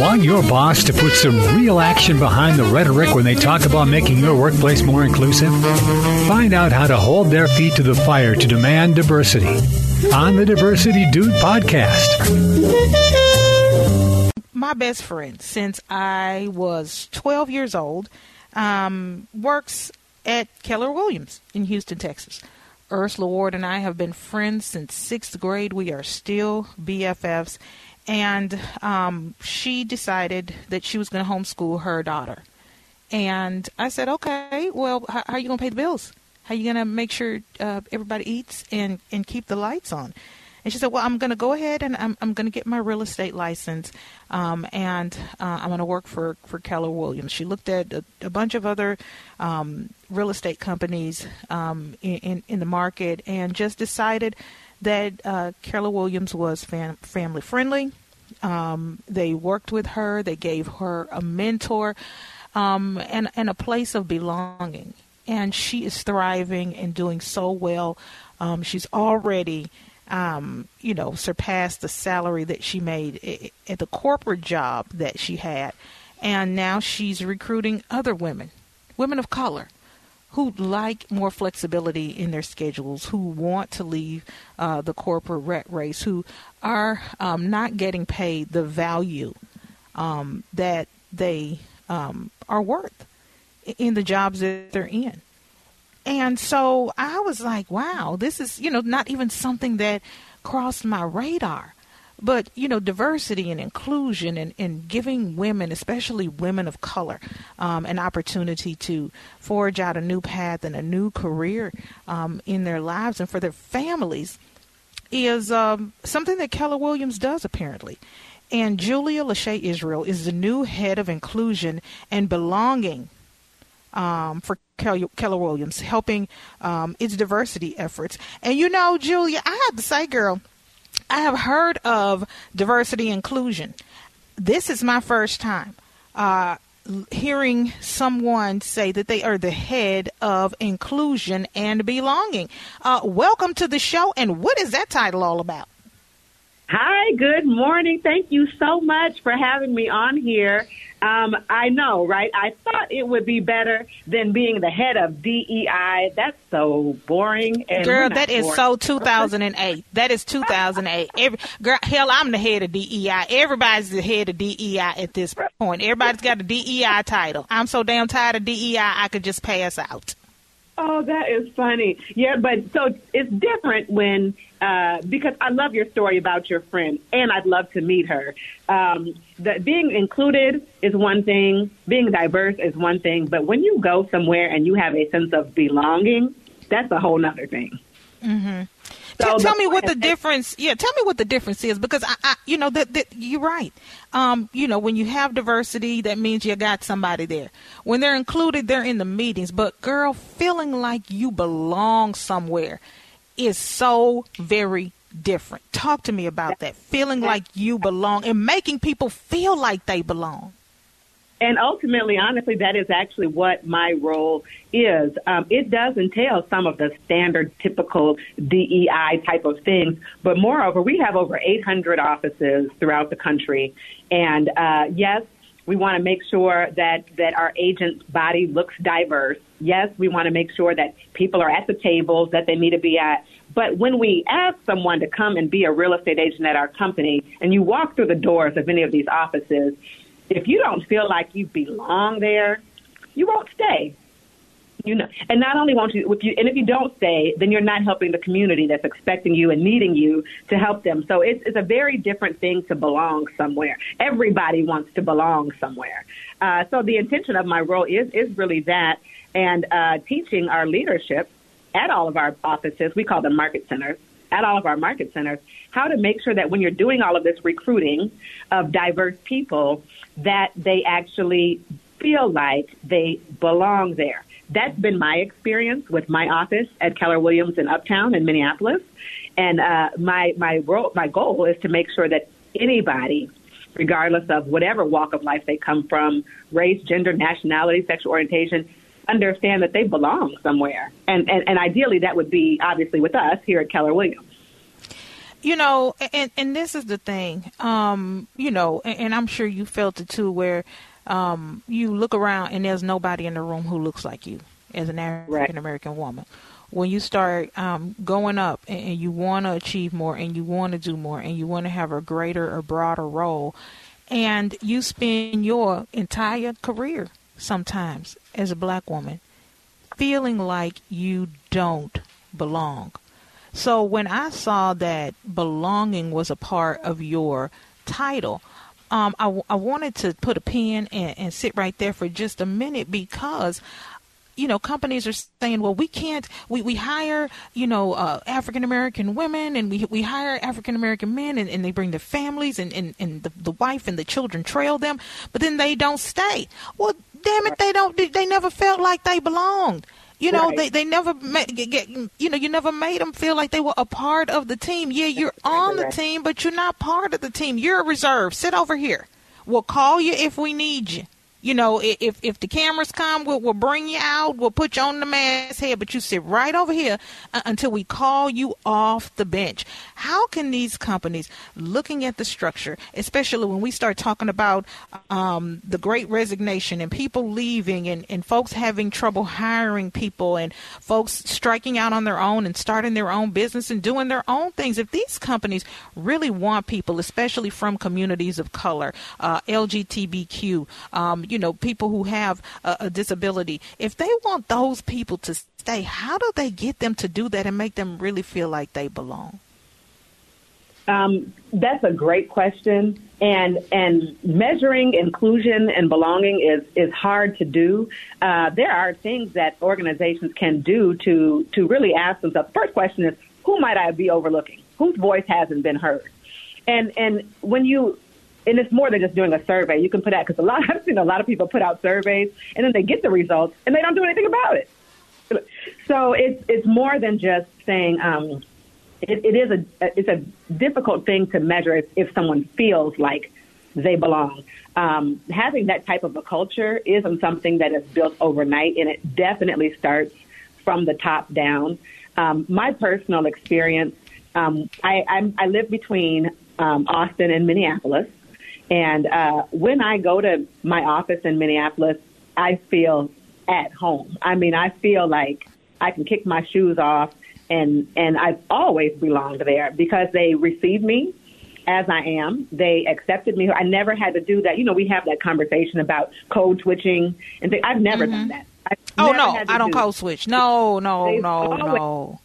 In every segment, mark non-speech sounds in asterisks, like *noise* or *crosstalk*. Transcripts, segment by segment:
Want your boss to put some real action behind the rhetoric when they talk about making your workplace more inclusive? Find out how to hold their feet to the fire to demand diversity on the Diversity Dude podcast. My best friend since I was 12 years old um, works at Keller Williams in Houston, Texas. Ursula Ward and I have been friends since sixth grade. We are still BFFs. And um, she decided that she was going to homeschool her daughter. And I said, okay, well, how, how are you going to pay the bills? How are you going to make sure uh, everybody eats and, and keep the lights on? And she said, "Well, I'm going to go ahead and I'm I'm going to get my real estate license, um, and uh, I'm going to work for for Keller Williams." She looked at a, a bunch of other um, real estate companies um, in, in, in the market and just decided that uh, Keller Williams was fam- family friendly. Um, they worked with her. They gave her a mentor um, and and a place of belonging. And she is thriving and doing so well. Um, she's already um, you know, surpassed the salary that she made at the corporate job that she had. And now she's recruiting other women, women of color, who like more flexibility in their schedules, who want to leave uh, the corporate rat race, who are um, not getting paid the value um, that they um, are worth in the jobs that they're in. And so I was like, wow, this is, you know, not even something that crossed my radar. But, you know, diversity and inclusion and, and giving women, especially women of color, um, an opportunity to forge out a new path and a new career um, in their lives and for their families is um, something that Keller Williams does, apparently. And Julia Lashay Israel is the new head of inclusion and belonging um, for Keller Williams, helping um, its diversity efforts. And you know, Julia, I have to say, girl, I have heard of diversity inclusion. This is my first time uh, hearing someone say that they are the head of inclusion and belonging. Uh, welcome to the show, and what is that title all about? Hi, good morning. Thank you so much for having me on here. Um, I know, right? I thought it would be better than being the head of DEI. That's so boring. And girl, that is boring. so 2008. that is 2008. Every, girl, hell, I'm the head of DEI. Everybody's the head of DEI at this point. Everybody's got a DEI title. I'm so damn tired of DEI, I could just pass out. Oh, that is funny. Yeah, but so it's different when uh, because I love your story about your friend, and I'd love to meet her. Um, the, being included is one thing, being diverse is one thing, but when you go somewhere and you have a sense of belonging, that's a whole nother thing. Mm-hmm. So tell, me what the difference. Yeah, tell me what the difference is because I, I you know that, that you're right. Um, you know, when you have diversity, that means you got somebody there. When they're included, they're in the meetings. But girl, feeling like you belong somewhere is so very different. Talk to me about that. Feeling like you belong and making people feel like they belong. And ultimately, honestly, that is actually what my role is. Um, it does entail some of the standard, typical DEI type of things, but moreover, we have over 800 offices throughout the country. And uh, yes, we want to make sure that, that our agent's body looks diverse. Yes, we want to make sure that people are at the tables that they need to be at. But when we ask someone to come and be a real estate agent at our company, and you walk through the doors of any of these offices, if you don't feel like you belong there, you won't stay. You know, and not only won't you, if you, and if you don't stay, then you're not helping the community that's expecting you and needing you to help them. So it's, it's a very different thing to belong somewhere. Everybody wants to belong somewhere. Uh, so the intention of my role is is really that, and uh, teaching our leadership at all of our offices. We call them market centers at all of our market centers how to make sure that when you're doing all of this recruiting of diverse people that they actually feel like they belong there. That's been my experience with my office at Keller Williams in Uptown in Minneapolis. And uh, my my role, my goal is to make sure that anybody, regardless of whatever walk of life they come from, race, gender, nationality, sexual orientation, understand that they belong somewhere. And, and and ideally, that would be obviously with us here at Keller Williams. you know, and and this is the thing, um, you know, and, and I'm sure you felt it too, where um, you look around and there's nobody in the room who looks like you as an African American right. woman. When you start um, going up and, and you want to achieve more and you want to do more and you want to have a greater or broader role, and you spend your entire career sometimes as a black woman feeling like you don't belong. So when I saw that belonging was a part of your title, um, I, I wanted to put a pin and, and sit right there for just a minute because you know, companies are saying, well, we can't, we, we hire, you know, uh, African American women and we, we hire African American men and, and they bring their families and, and, and the, the wife and the children trail them, but then they don't stay. Well, damn it, they don't, they never felt like they belonged. You know, right. they they never made, get, you know, you never made them feel like they were a part of the team. Yeah, you're on the team, but you're not part of the team. You're a reserve. Sit over here. We'll call you if we need you. You know, if if the cameras come, we'll, we'll bring you out. We'll put you on the masthead, but you sit right over here uh, until we call you off the bench. How can these companies, looking at the structure, especially when we start talking about um, the Great Resignation and people leaving and, and folks having trouble hiring people and folks striking out on their own and starting their own business and doing their own things, if these companies really want people, especially from communities of color, uh, LGBTQ, um, you know, people who have a, a disability, if they want those people to stay, how do they get them to do that and make them really feel like they belong? Um, that's a great question, and and measuring inclusion and belonging is is hard to do. Uh, there are things that organizations can do to to really ask themselves. First question is, who might I be overlooking? Whose voice hasn't been heard? And and when you and it's more than just doing a survey. You can put out because a lot *laughs* I've seen a lot of people put out surveys and then they get the results and they don't do anything about it. So it's it's more than just saying um, it, it is a it's a difficult thing to measure if, if someone feels like they belong. Um, having that type of a culture isn't something that is built overnight, and it definitely starts from the top down. Um, my personal experience, um, I, I'm, I live between um, Austin and Minneapolis, and uh, when I go to my office in Minneapolis, I feel at home. I mean, I feel like I can kick my shoes off, and and I've always belonged there because they received me as I am. They accepted me. I never had to do that. You know, we have that conversation about code switching, and I've never mm-hmm. done that. I've oh no, I don't do code switch. No, no, they no, no.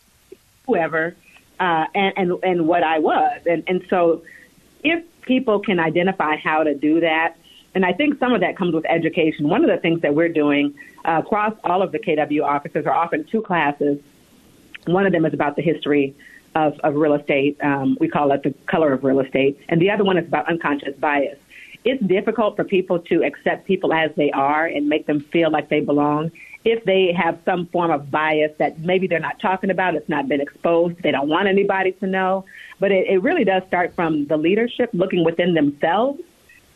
Whoever, uh, and and and what I was, and and so if people can identify how to do that, and I think some of that comes with education. One of the things that we're doing uh, across all of the KW offices are often two classes. One of them is about the history of, of real estate. Um, we call it the color of real estate. And the other one is about unconscious bias. It's difficult for people to accept people as they are and make them feel like they belong if they have some form of bias that maybe they're not talking about, it's not been exposed, they don't want anybody to know. But it, it really does start from the leadership looking within themselves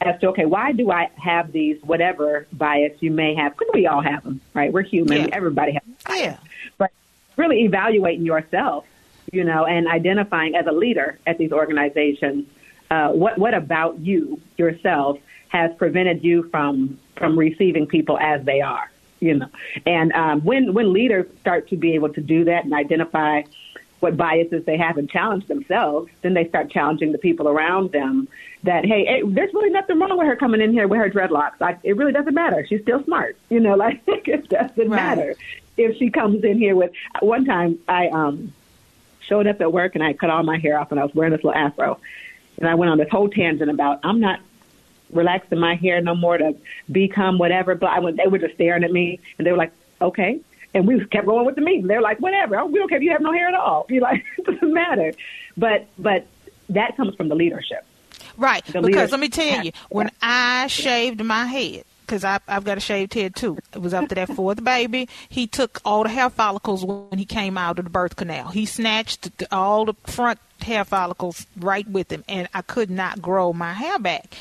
as to, okay, why do I have these whatever bias you may have? Because we all have them, right? We're human. Yeah. Everybody has bias. Yeah. But really evaluating yourself, you know, and identifying as a leader at these organizations, uh, what, what about you, yourself, has prevented you from, from receiving people as they are? you know. And um, when when leaders start to be able to do that and identify what biases they have and challenge themselves, then they start challenging the people around them. That hey, hey there's really nothing wrong with her coming in here with her dreadlocks. Like it really doesn't matter. She's still smart. *laughs* You know, like it doesn't right. matter if she comes in here with. One time, I um showed up at work and I cut all my hair off and I was wearing this little afro. And I went on this whole tangent about I'm not relaxing my hair no more to become whatever. But I went, they were just staring at me and they were like, okay. And we kept going with the meeting. They're like, whatever. Oh, we don't care if you have no hair at all. You're like, *laughs* it doesn't matter. But, but that comes from the leadership. Right. The because leadership. let me tell you, when I shaved my head, because I've got a shaved head too. It was after that fourth baby. He took all the hair follicles when he came out of the birth canal. He snatched all the front hair follicles right with him, and I could not grow my hair back.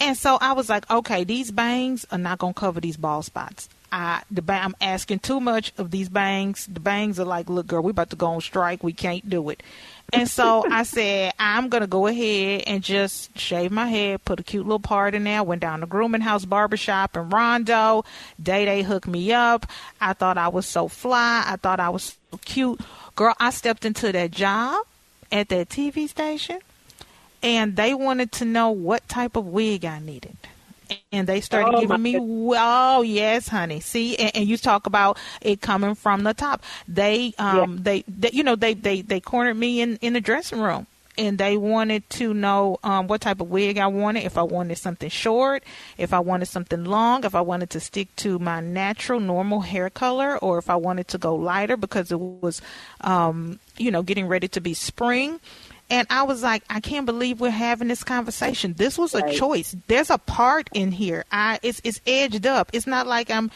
And so I was like, okay, these bangs are not gonna cover these bald spots. I the I'm asking too much of these bangs. The bangs are like, look, girl, we're about to go on strike. We can't do it. And so I said, I'm going to go ahead and just shave my head, put a cute little part in there. Went down to Grooming House Barbershop in Rondo. Day Day hooked me up. I thought I was so fly. I thought I was so cute. Girl, I stepped into that job at that TV station and they wanted to know what type of wig I needed and they started oh, giving me oh yes honey see and, and, you talk about it coming from the top they um yeah. they, they, you know they they they cornered me in in the dressing room and they wanted to know um, what type of wig I wanted, if I wanted something short, if I wanted something long, if I wanted to stick to my natural, normal hair color, or if I wanted to go lighter because it was, um, you know, getting ready to be spring. And I was like, I can't believe we're having this conversation. This was a choice. There's a part in here. I it's it's edged up. It's not like I'm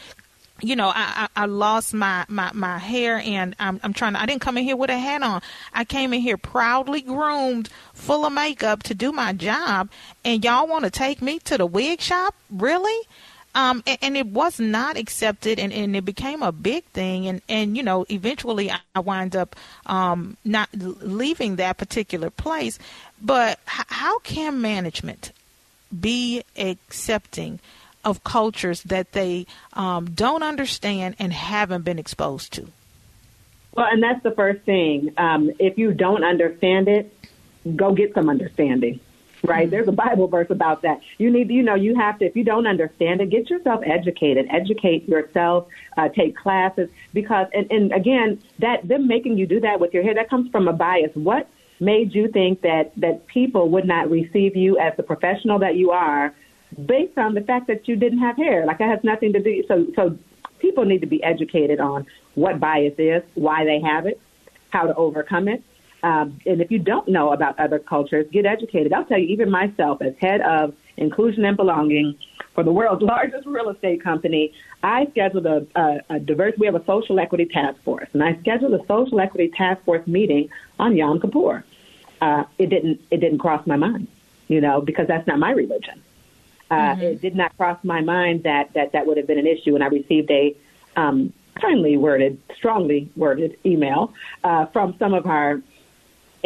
you know, I, I, I lost my, my, my hair and I'm, I'm trying to, I didn't come in here with a hat on. I came in here proudly groomed, full of makeup to do my job. And y'all want to take me to the wig shop? Really? Um, and, and, it was not accepted and, and it became a big thing. And, and, you know, eventually I wind up, um, not leaving that particular place. But h- how can management be accepting of cultures that they um, don't understand and haven't been exposed to? Well, and that's the first thing. Um, if you don't understand it, go get some understanding. Right? Mm-hmm. There's a Bible verse about that. You need, you know, you have to. If you don't understand it, get yourself educated. Educate yourself. Uh, take classes because, and, and again, that them making you do that with your hair that comes from a bias. What made you think that that people would not receive you as the professional that you are based on the fact that you didn't have hair. Like that has nothing to do. So, so people need to be educated on what bias is, why they have it, how to overcome it. Um, and if you don't know about other cultures, get educated. I'll tell you, even myself, as head of inclusion and belonging for the world's *laughs* largest real estate company, I scheduled a, a, a diverse. We have a social equity task force, and I scheduled a social equity task force meeting on Yom Kippur. Uh, it didn't. It didn't cross my mind, you know, because that's not my religion. Uh, mm-hmm. It did not cross my mind that, that that would have been an issue, and I received a um, kindly worded, strongly worded email uh, from some of our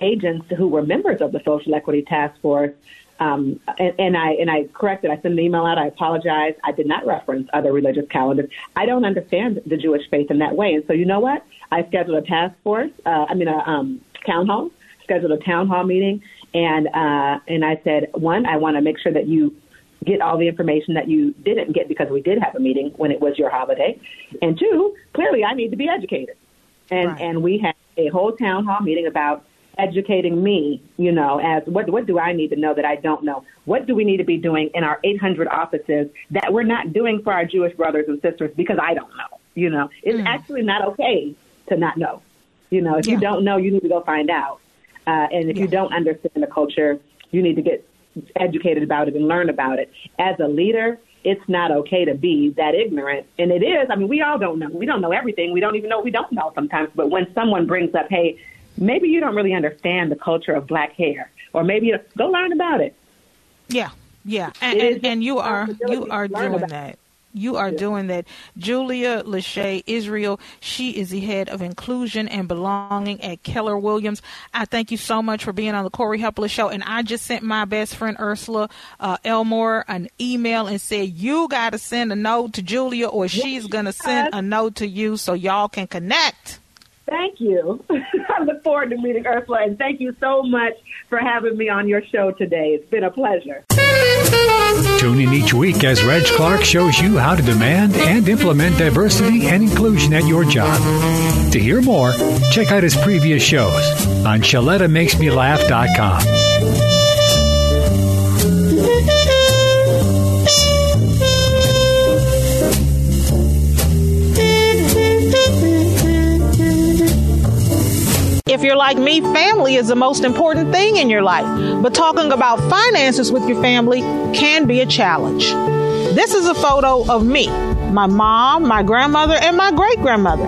agents who were members of the Social Equity Task Force. Um, and, and I and I corrected. I sent an email out. I apologize. I did not reference other religious calendars. I don't understand the Jewish faith in that way. And so you know what? I scheduled a task force. Uh, I mean a um, town hall. Scheduled a town hall meeting, and uh, and I said, one, I want to make sure that you get all the information that you didn't get because we did have a meeting when it was your holiday. And two, clearly I need to be educated. And right. and we had a whole town hall meeting about educating me, you know, as what what do I need to know that I don't know? What do we need to be doing in our 800 offices that we're not doing for our Jewish brothers and sisters because I don't know, you know? It's mm. actually not okay to not know. You know, if yeah. you don't know, you need to go find out. Uh, and if yeah. you don't understand the culture, you need to get educated about it and learn about it. As a leader, it's not okay to be that ignorant. And it is. I mean, we all don't know. We don't know everything. We don't even know we don't know sometimes. But when someone brings up, hey, maybe you don't really understand the culture of black hair, or maybe you, go learn about it. Yeah, yeah, and, and, and you are you are doing that. You are doing that. Julia Lashay Israel, she is the head of inclusion and belonging at Keller Williams. I thank you so much for being on the Corey Hepler Show. And I just sent my best friend Ursula uh, Elmore an email and said, You got to send a note to Julia or she's going to send a note to you so y'all can connect. Thank you. *laughs* I look forward to meeting Ursula, and thank you so much for having me on your show today. It's been a pleasure. Tune in each week as Reg Clark shows you how to demand and implement diversity and inclusion at your job. To hear more, check out his previous shows on ShelettaMakesMeLaugh.com. If you're like me, family is the most important thing in your life. But talking about finances with your family can be a challenge. This is a photo of me, my mom, my grandmother, and my great grandmother.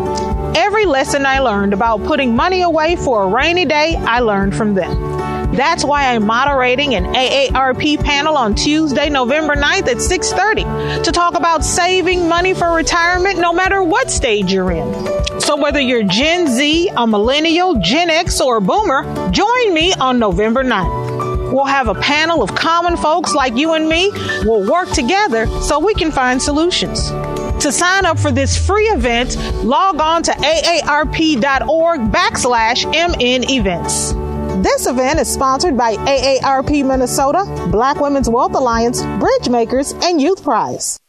Every lesson I learned about putting money away for a rainy day, I learned from them. That's why I'm moderating an AARP panel on Tuesday, November 9th at 6:30 to talk about saving money for retirement no matter what stage you're in. So whether you're Gen Z, a millennial, Gen X, or a boomer, join me on November 9th. We'll have a panel of common folks like you and me. We'll work together so we can find solutions. To sign up for this free event, log on to aarp.org backslash MN events. This event is sponsored by AARP Minnesota, Black Women's Wealth Alliance, Bridgemakers, and YouthPrise.